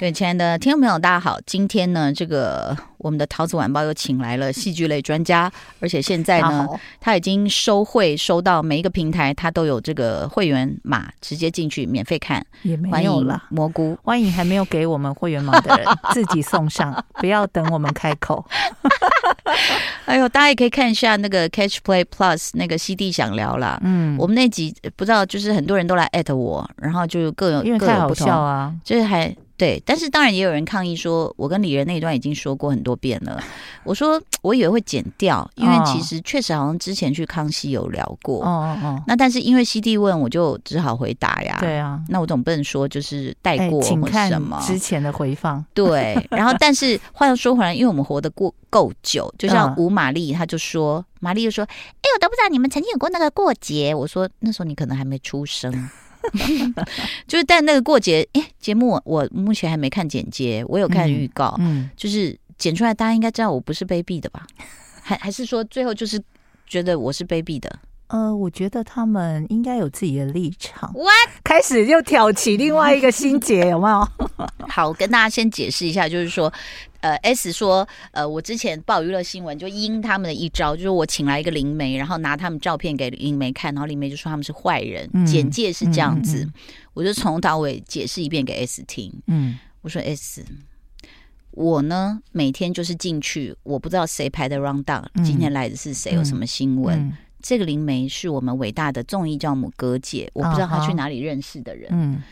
各位亲爱的听众朋友，大家好！今天呢，这个我们的桃子晚报又请来了戏剧类专家，而且现在呢，他已经收会收到每一个平台，他都有这个会员码，直接进去免费看。也没有了，蘑菇，欢迎还没有给我们会员码的人 自己送上，不要等我们开口。哎呦，大家也可以看一下那个 Catch Play Plus 那个 CD 想聊啦。嗯，我们那集不知道，就是很多人都来艾特我，然后就各有因为太好笑啊，就是还。对，但是当然也有人抗议说，我跟李仁那一段已经说过很多遍了。我说我以为会剪掉，因为其实确实好像之前去康熙有聊过。哦哦哦。那但是因为 CD 问，我就只好回答呀。对啊。那我总不能说就是带过或什么。之前的回放。对。然后，但是话又说回来，因为我们活得过够久，就像吴玛丽，她就说，玛丽就说：“哎，我都不知道你们曾经有过那个过节。”我说那时候你可能还没出生。就是，但那个过节，哎，节目我，我目前还没看剪接，我有看预告，嗯，嗯，就是剪出来，大家应该知道我不是卑鄙的吧？还还是说最后就是觉得我是卑鄙的？呃，我觉得他们应该有自己的立场。What？开始又挑起另外一个心结，有没有？好，我跟大家先解释一下，就是说，呃，S 说，呃，我之前报娱乐新闻就阴他们的一招，就是我请来一个灵媒，然后拿他们照片给灵媒看，然后灵媒就说他们是坏人，嗯、简介是这样子，嗯嗯嗯、我就从头到尾解释一遍给 S 听。嗯，我说 S，我呢每天就是进去，我不知道谁排的 round down，今天来的是谁，有什么新闻。嗯嗯这个灵媒是我们伟大的综艺教母哥姐，我不知道她去哪里认识的人。嗯，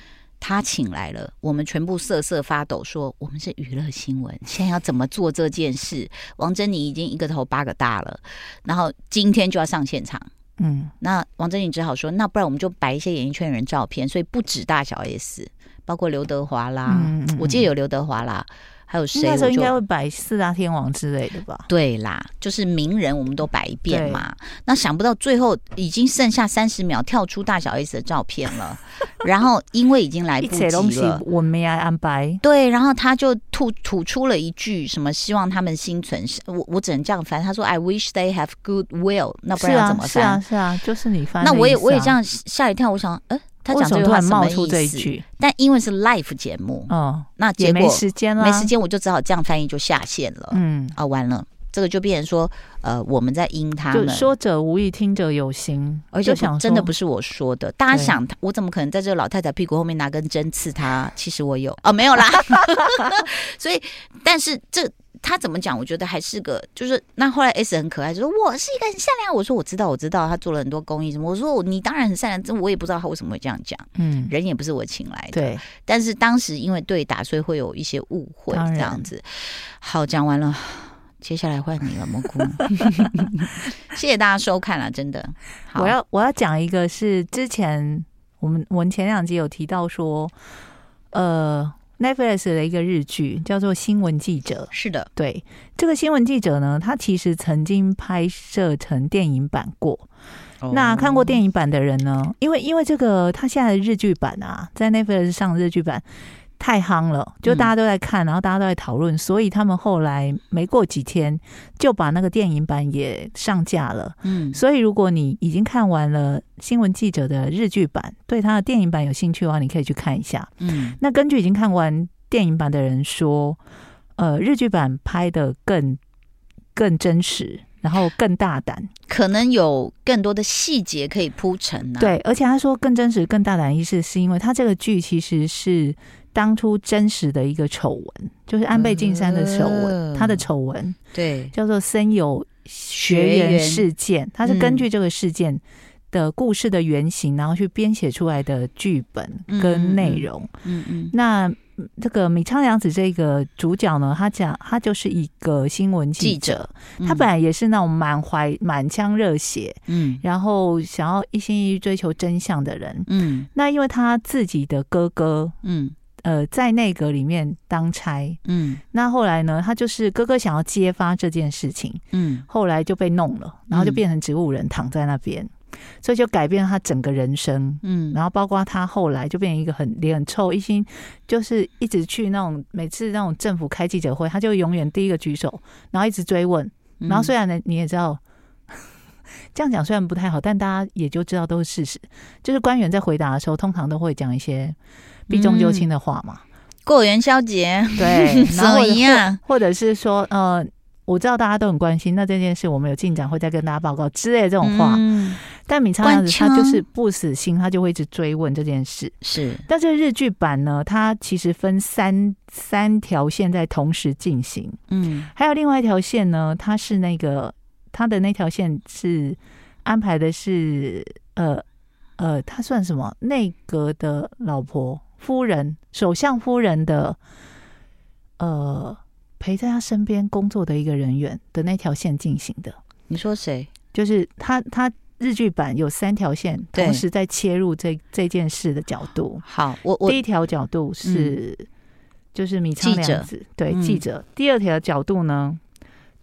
他请来了，我们全部瑟瑟发抖，说我们是娱乐新闻，现在要怎么做这件事？王珍妮已经一个头八个大了，然后今天就要上现场。嗯，那王珍妮只好说，那不然我们就摆一些演艺圈人照片，所以不止大小 S，包括刘德华啦，嗯嗯、我记得有刘德华啦。还有谁？那时候应该会摆四大天王之类的吧？对啦，就是名人，我们都摆一遍嘛。那想不到最后已经剩下三十秒，跳出大小 S 的照片了。然后因为已经来 不及了，我们要安排。对，然后他就吐吐出了一句什么，希望他们心存。我我只能这样翻。他说：“I wish they have good will。”那不然要怎么翻？是啊，是啊，就是你翻、啊。那我也我也这样吓一跳，我想，呃。他讲这句话冒出这一句，但因为是 live 节目，哦，那结果没时间了，没时间，我就只好这样翻译就下线了。嗯，啊，完了，这个就变成说，呃，我们在阴他们，说者无意，听者有心，而且想真的不是我说的。大家想，我怎么可能在这个老太太屁股后面拿根针刺她？其实我有，哦，没有啦。所以，但是这。他怎么讲？我觉得还是个，就是那后来 S 很可爱，就说我是一个很善良。我说我知道，我知道他做了很多公益什么。我说你当然很善良，这我也不知道他为什么会这样讲。嗯，人也不是我请来的。对，但是当时因为对打，所以会有一些误会这样子。好，讲完了，接下来换你了，蘑菇。谢谢大家收看了，真的。我要我要讲一个，是之前我们我们前两集有提到说，呃。Netflix 的一个日剧叫做《新闻记者》，是的，对这个新闻记者呢，他其实曾经拍摄成电影版过。Oh. 那看过电影版的人呢，因为因为这个他现在的日剧版啊，在 Netflix 上日剧版。太夯了，就大家都在看，嗯、然后大家都在讨论，所以他们后来没过几天就把那个电影版也上架了。嗯，所以如果你已经看完了新闻记者的日剧版，对他的电影版有兴趣的话，你可以去看一下。嗯，那根据已经看完电影版的人说，呃，日剧版拍的更更真实，然后更大胆，可能有更多的细节可以铺陈啊。对，而且他说更真实、更大胆的意思是因为他这个剧其实是。当初真实的一个丑闻，就是安倍晋三的丑闻，呃、他的丑闻，对，叫做森友学员事件，他是根据这个事件的故事的原型，嗯、然后去编写出来的剧本跟内容。嗯。嗯，嗯嗯。那这个米仓凉子这个主角呢，他讲他就是一个新闻记者，记者。嗯、他本来也是那种满怀满腔热血，嗯，然后想要一心一意追求真相的人，嗯，那因为他自己的哥哥，嗯。呃，在内阁里面当差，嗯，那后来呢，他就是哥哥想要揭发这件事情，嗯，后来就被弄了，然后就变成植物人躺在那边，所以就改变了他整个人生。嗯，然后包括他后来就变成一个很脸很臭，一心就是一直去那种每次那种政府开记者会，他就永远第一个举手，然后一直追问。然后虽然呢，你也知道。这样讲虽然不太好，但大家也就知道都是事实。就是官员在回答的时候，通常都会讲一些避重就轻的话嘛，嗯、过元宵节，对，然后一样，或者是说，呃，我知道大家都很关心，那这件事我们有进展会再跟大家报告之类的这种话。嗯、但米仓凉子他就是不死心，他就会一直追问这件事。是，但这个日剧版呢，它其实分三三条线在同时进行。嗯，还有另外一条线呢，它是那个。它的那条线是安排的是，呃呃，他算什么内阁的老婆夫人，首相夫人的，呃，陪在他身边工作的一个人员的那条线进行的。你说谁？就是他，他日剧版有三条线同时在切入这这件事的角度。好，我我第一条角度是、嗯、就是米仓凉子，对、嗯、记者。第二条角度呢，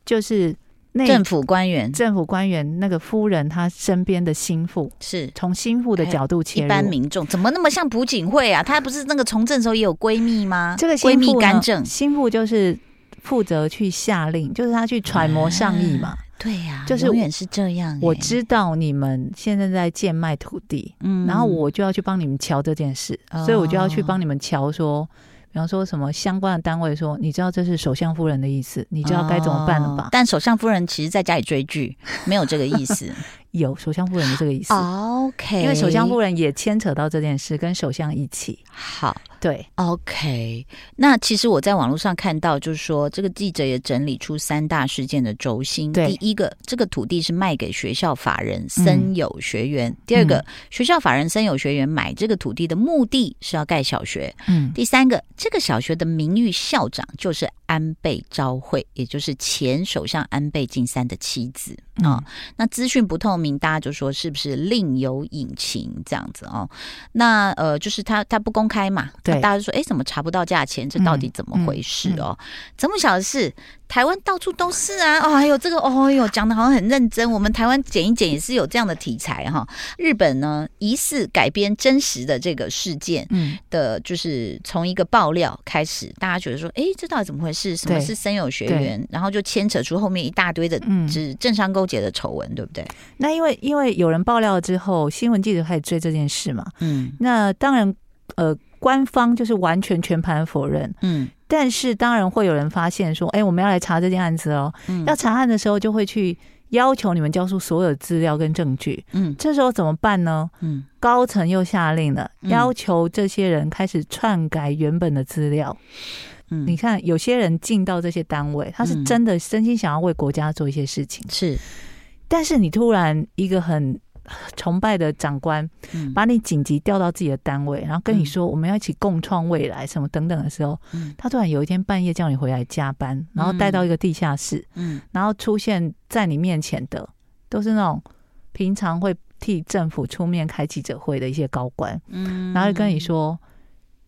就是。政府官员，政府官员那个夫人，她身边的心腹是从心腹的角度切入。一般民众怎么那么像朴槿惠啊？她不是那个从政时候也有闺蜜吗？这个闺蜜干政，心腹就是负责去下令，就是他去揣摩上意嘛。对呀，就是永远是这样。我知道你们现在在贱卖土地，嗯，然后我就要去帮你们瞧这件事，所以我就要去帮你们乔说。比方说什么相关的单位说，你知道这是首相夫人的意思，你知道该怎么办了吧？哦，但首相夫人其实在家里追剧，没有这个意思。有首相夫人的这个意思。OK，因为首相夫人也牵扯到这件事，跟首相一起。好。对，OK。那其实我在网络上看到，就是说这个记者也整理出三大事件的轴心。第一个，这个土地是卖给学校法人森友学员；嗯、第二个，学校法人森友学员买这个土地的目的是要盖小学；嗯，第三个，这个小学的名誉校长就是安倍昭惠，也就是前首相安倍晋三的妻子啊、哦。那资讯不透明，大家就说是不是另有隐情这样子哦？那呃，就是他他不公开嘛？对。大家就说：“哎，怎么查不到价钱？这到底怎么回事哦？这么小的事，台湾到处都是啊！哦，还有这个，哦哟，讲的好像很认真。我们台湾剪一剪也是有这样的题材哈。日本呢，疑似改编真实的这个事件，嗯，的就是从一个爆料开始，大家觉得说，哎，这到底怎么回事？什么是森友学员？然后就牵扯出后面一大堆的，嗯是政商勾结的丑闻，对不对？那因为因为有人爆料之后，新闻记者开始追这件事嘛，嗯，那当然，呃。”官方就是完全全盘否认，嗯，但是当然会有人发现说，哎、欸，我们要来查这件案子哦，嗯，要查案的时候就会去要求你们交出所有资料跟证据，嗯，这时候怎么办呢？嗯，高层又下令了，要求这些人开始篡改原本的资料，嗯，你看有些人进到这些单位，他是真的真心想要为国家做一些事情，是，但是你突然一个很。崇拜的长官，把你紧急调到自己的单位，然后跟你说我们要一起共创未来什么等等的时候，他突然有一天半夜叫你回来加班，然后带到一个地下室，然后出现在你面前的都是那种平常会替政府出面开记者会的一些高官，然后就跟你说，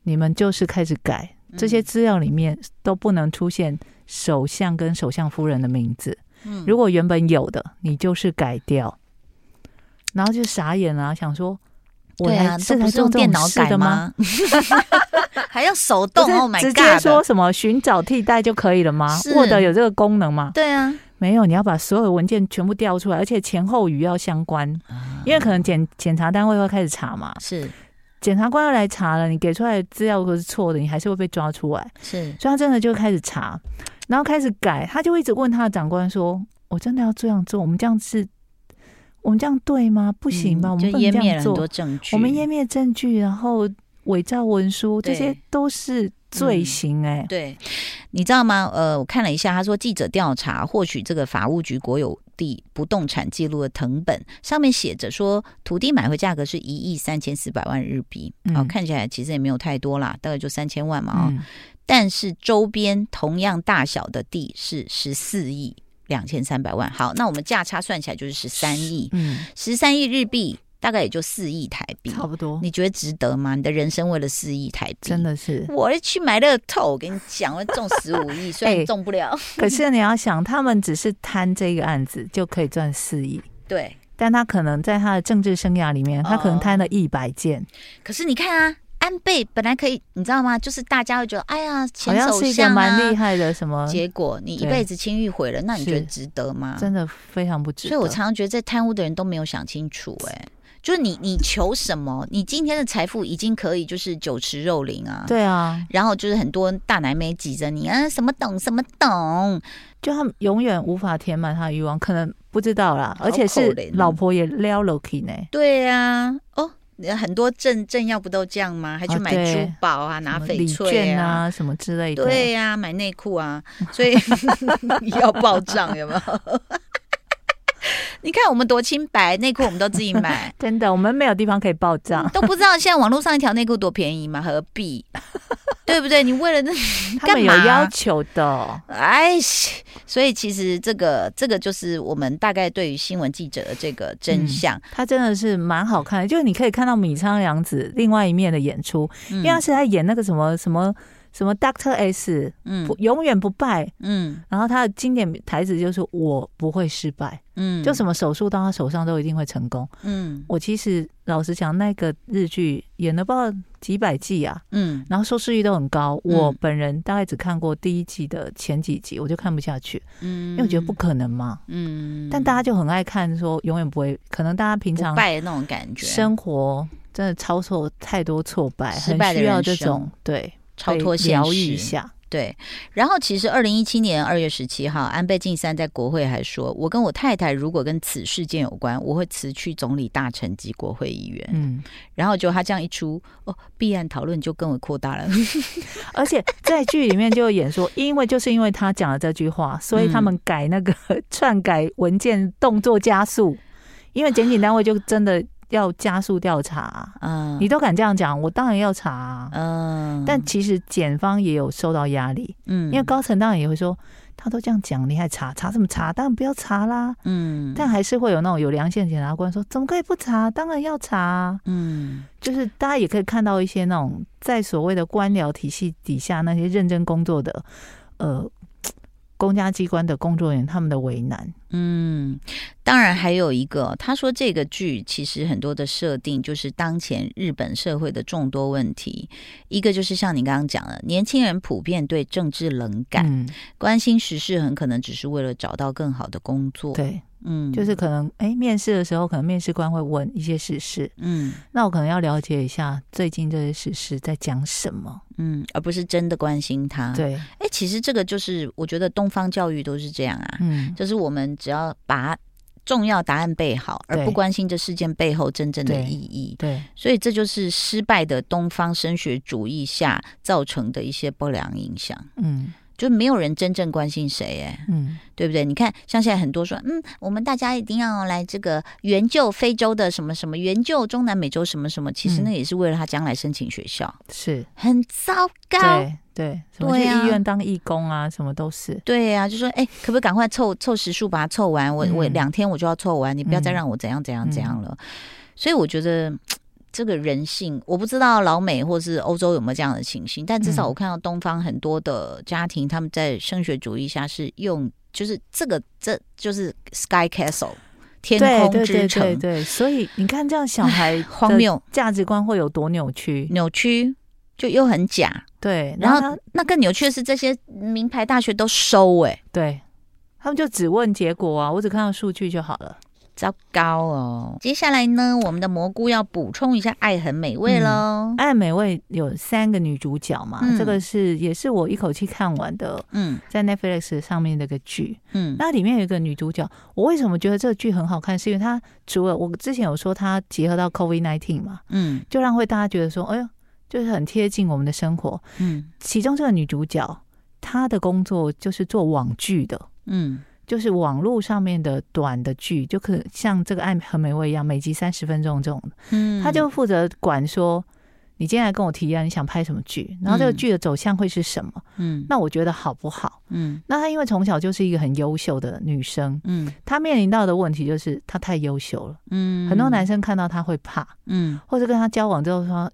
你们就是开始改这些资料里面都不能出现首相跟首相夫人的名字，如果原本有的，你就是改掉。然后就傻眼了，想说，我啊，这不是用电脑改的吗？还要手动哦，直接说什么寻找替代就可以了吗？Word 有这个功能吗？对啊，没有，你要把所有文件全部调出来，而且前后语要相关，因为可能检检查单位会开始查嘛。是，检察官要来查了，你给出来的资料如果是错的，你还是会被抓出来。是，所以他真的就开始查，然后开始改，他就一直问他的长官说：“我真的要这样做？我们这样是？”我们这样对吗？不行吧？嗯、我们不能这样做。我们湮灭证据，然后伪造文书，这些都是罪行、欸。哎、嗯，对，你知道吗？呃，我看了一下，他说记者调查获取这个法务局国有地不动产记录的藤本，上面写着说土地买回价格是一亿三千四百万日币。哦，看起来其实也没有太多啦，大概就三千万嘛。哦，嗯、但是周边同样大小的地是十四亿。两千三百万，好，那我们价差算起来就是十三亿，嗯，十三亿日币大概也就四亿台币，差不多。你觉得值得吗？你的人生为了四亿台币，真的是。我去买乐透，我跟你讲，我中十五亿，虽然 中不了，可是你要想，他们只是贪这个案子就可以赚四亿，对。但他可能在他的政治生涯里面，他可能贪了一百件。可是你看啊。安倍本来可以，你知道吗？就是大家会觉得，哎呀，前首相、蛮厉害的什么？结果你一辈子清誉毁了，那你觉得值得吗？真的非常不值得。所以我常常觉得，在贪污的人都没有想清楚、欸。哎，就是你，你求什么？你今天的财富已经可以就是酒池肉林啊。对啊。然后就是很多大奶妹挤着你啊，什么懂什么懂，就他们永远无法填满他的欲望，可能不知道啦。而且是老婆也撩了。对呀、啊，哦。很多政政要不都这样吗？还去买珠宝啊，啊拿翡翠啊，啊，什么之类的。对呀、啊，买内裤啊，所以 要报账有没有？你看我们多清白，内裤我们都自己买。真的，我们没有地方可以报账，都不知道现在网络上一条内裤多便宜嘛？何必？对不对？你为了那他们有要求的，哎，所以其实这个这个就是我们大概对于新闻记者的这个真相。嗯、他真的是蛮好看的，就是你可以看到米仓凉子另外一面的演出，嗯、因为他是在演那个什么什么。什么 Doctor S，嗯，永远不败，嗯，然后他的经典台词就是我不会失败，嗯，就什么手术到他手上都一定会成功，嗯，我其实老实讲，那个日剧演了不知道几百季啊，嗯，然后收视率都很高，我本人大概只看过第一季的前几集，我就看不下去，嗯，因为我觉得不可能嘛，嗯，但大家就很爱看，说永远不会，可能大家平常败的那种感觉，生活真的遭受太多挫败，很需要这种对。超脱现实一下，对。然后，其实二零一七年二月十七号，安倍晋三在国会还说：“我跟我太太如果跟此事件有关，我会辞去总理大臣及国会议员。”嗯。然后就他这样一出，哦，弊案讨论就更为扩大了。而且在剧里面就演说，因为就是因为他讲了这句话，所以他们改那个 篡改文件动作加速，因为检警单位就真的。要加速调查，嗯，你都敢这样讲，我当然要查，嗯。但其实检方也有受到压力，嗯，因为高层当然也会说，他都这样讲，你还查查什么查？当然不要查啦，嗯。但还是会有那种有良心的检察官说，怎么可以不查？当然要查，嗯。就是大家也可以看到一些那种在所谓的官僚体系底下那些认真工作的，呃。公家机关的工作人员他们的为难，嗯，当然还有一个，他说这个剧其实很多的设定就是当前日本社会的众多问题，一个就是像你刚刚讲的，年轻人普遍对政治冷感，嗯、关心时事很可能只是为了找到更好的工作，对。嗯，就是可能哎，面试的时候，可能面试官会问一些时事，嗯，那我可能要了解一下最近这些时事在讲什么，嗯，而不是真的关心他。对，哎，其实这个就是我觉得东方教育都是这样啊，嗯，就是我们只要把重要答案背好，而不关心这事件背后真正的意义。对，对，所以这就是失败的东方升学主义下造成的一些不良影响。嗯。就没有人真正关心谁，哎，嗯，对不对？你看，像现在很多说，嗯，我们大家一定要来这个援救非洲的什么什么，援救中南美洲什么什么，其实那也是为了他将来申请学校，是很糟糕。对对，什么去医院当义工啊，什么都是。对呀，就说，哎，可不可以赶快凑凑时数把它凑完？我我两天我就要凑完，你不要再让我怎样怎样怎样了。所以我觉得。这个人性，我不知道老美或是欧洲有没有这样的情形，但至少我看到东方很多的家庭，他们在升学主义下是用，就是这个，这就是 Sky Castle 天空之城，对对对，对，所以你看这样小孩 荒谬价值观会有多扭曲，扭曲就又很假，对，然后，那更扭曲的是这些名牌大学都收哎、欸，对他们就只问结果啊，我只看到数据就好了。糟糕哦！接下来呢，我们的蘑菇要补充一下《爱很美味》喽。嗯，《爱很美味》有三个女主角嘛，嗯、这个是也是我一口气看完的。嗯，在 Netflix 上面那个剧，嗯，那里面有一个女主角，我为什么觉得这个剧很好看？是因为它除了我之前有说它结合到 COVID nineteen 嘛，嗯，就让会大家觉得说，哎呦，就是很贴近我们的生活。嗯，其中这个女主角，她的工作就是做网剧的。嗯。就是网络上面的短的剧，就可像这个《爱很美味》一样，每集三十分钟这种。嗯，他就负责管说，你今天来跟我提案，你想拍什么剧，然后这个剧的走向会是什么？嗯，那我觉得好不好？嗯，那他因为从小就是一个很优秀的女生，嗯，她面临到的问题就是她太优秀了，嗯，很多男生看到她会怕，嗯，或者跟她交往之后说。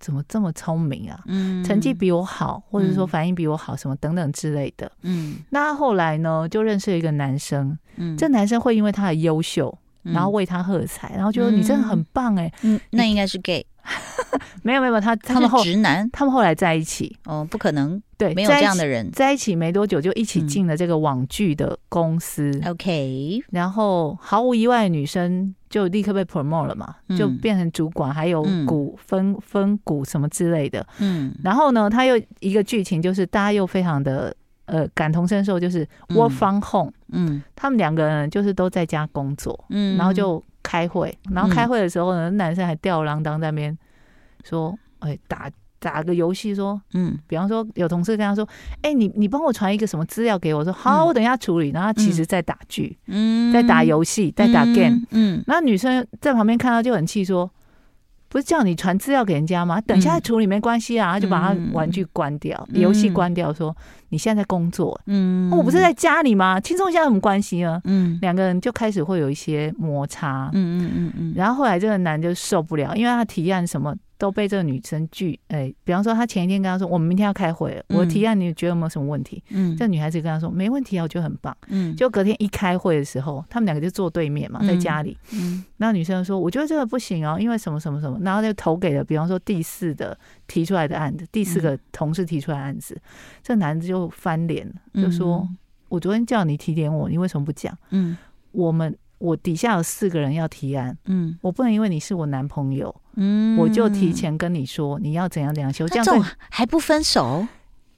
怎么这么聪明啊？嗯，成绩比我好，或者说反应比我好，什么等等之类的。嗯，那后来呢，就认识了一个男生。嗯，这男生会因为他的优秀然后为他喝彩，然后觉得你真的很棒哎、欸。嗯，那应该是 gay。没有没有，他他们后直男，他们后来在一起哦，不可能，对，没有这样的人，在一起没多久就一起进了这个网剧的公司。OK，然后毫无意外，女生就立刻被 promote 了嘛，就变成主管，还有股分分股什么之类的。嗯，然后呢，他又一个剧情就是大家又非常的呃感同身受，就是 work from home。嗯，他们两个人就是都在家工作，嗯，然后就。开会，然后开会的时候呢，嗯、男生还吊儿郎当在那边说：“哎，打打个游戏，说，嗯，比方说有同事跟他说，哎，你你帮我传一个什么资料给我，说好，我等一下处理。然后他其实在打剧，嗯，在打游戏，在打 game，嗯，嗯，那女生在旁边看到就很气，说。”不是叫你传资料给人家吗？等一下处理没关系啊，他就把他玩具关掉，游戏关掉，说你现在在工作，嗯，我不是在家里吗？轻松一下有什么关系呢？嗯，两个人就开始会有一些摩擦，嗯嗯嗯嗯，然后后来这个男就受不了，因为他提案什么。都被这个女生拒，哎，比方说她前一天跟她说，我们明天要开会了，我提案你觉得有没有什么问题？嗯，这女孩子跟她说没问题啊，我觉得很棒。嗯，就隔天一开会的时候，他们两个就坐对面嘛，在家里。嗯，那女生说，我觉得这个不行哦，因为什么什么什么，然后就投给了，比方说第四的提出来的案子，第四个同事提出来的案子，这男的就翻脸，就说，我昨天叫你提点我，你为什么不讲？嗯，我们。我底下有四个人要提案，嗯，我不能因为你是我男朋友，嗯，我就提前跟你说你要怎样怎样修，这样还不分手，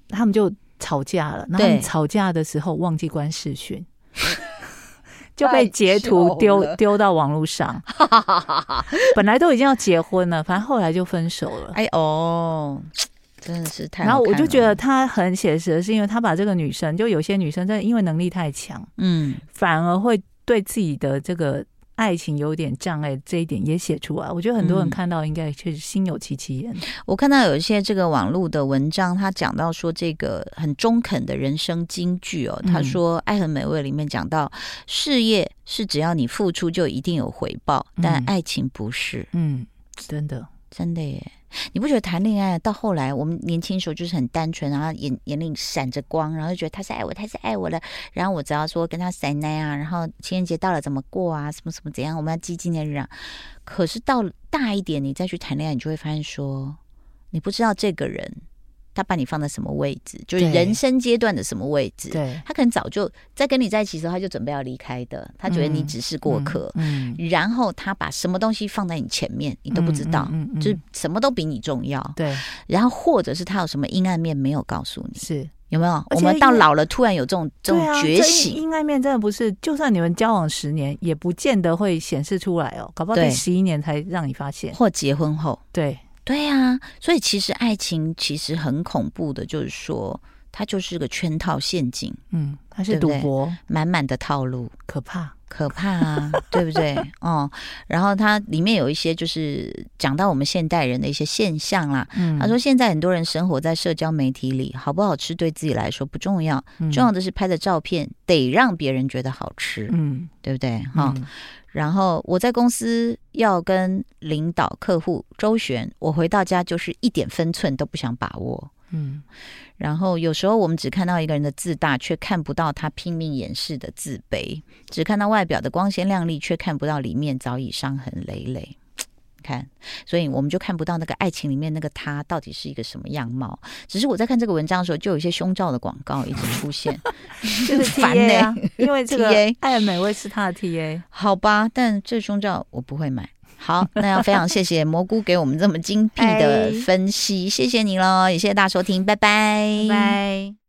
他们就吵架了。然后吵架的时候忘记关视讯，就被截图丢丢到网络上。本来都已经要结婚了，反正后来就分手了。哎哦，真的是太……然后我就觉得他很写实，是因为他把这个女生，就有些女生真的因为能力太强，嗯，反而会。对自己的这个爱情有点障碍，这一点也写出来。我觉得很多人看到应该确实心有戚戚焉。我看到有一些这个网络的文章，他讲到说这个很中肯的人生金句哦。他说《爱很美味》里面讲到，事业是只要你付出就一定有回报，但爱情不是。嗯，真的，真的耶。你不觉得谈恋爱到后来，我们年轻时候就是很单纯，然后眼眼里闪着光，然后就觉得他是爱我，他是爱我的。然后我只要说跟他塞奶啊，然后情人节到了怎么过啊，什么什么怎样，我们要激进的让。可是到大一点，你再去谈恋爱，你就会发现说，你不知道这个人。他把你放在什么位置？就是人生阶段的什么位置？对，他可能早就在跟你在一起的时候，他就准备要离开的。他觉得你只是过客，嗯，嗯，然后他把什么东西放在你前面，你都不知道，嗯，嗯，嗯，就是什么都比你重要。对，然后或者是他有什么阴暗面没有告诉你，是有没有？我们到老了突然有这种这种觉醒，阴暗面真的不是，就算你们交往十年，也不见得会显示出来哦，搞不好第十一年才让你发现，或结婚后，对。对、啊，所以其实爱情其实很恐怖的，就是说它就是个圈套陷阱，嗯，它是赌博，满满的套路，可怕，可怕啊，对不对？哦，然后它里面有一些就是讲到我们现代人的一些现象啦。嗯，他说现在很多人生活在社交媒体里，好不好吃对自己来说不重要，嗯、重要的是拍的照片得让别人觉得好吃，嗯，对不对？哈、嗯。哦然后我在公司要跟领导、客户周旋，我回到家就是一点分寸都不想把握。嗯，然后有时候我们只看到一个人的自大，却看不到他拼命掩饰的自卑；只看到外表的光鲜亮丽，却看不到里面早已伤痕累累。看，所以我们就看不到那个爱情里面那个他到底是一个什么样貌。只是我在看这个文章的时候，就有一些胸罩的广告一直出现，就是 TA 啊，因为 这个爱很美味是他的 TA，好吧？但这胸罩我不会买。好，那要非常谢谢蘑菇给我们这么精辟的分析，谢谢你喽，也谢谢大家收听，拜拜，拜拜。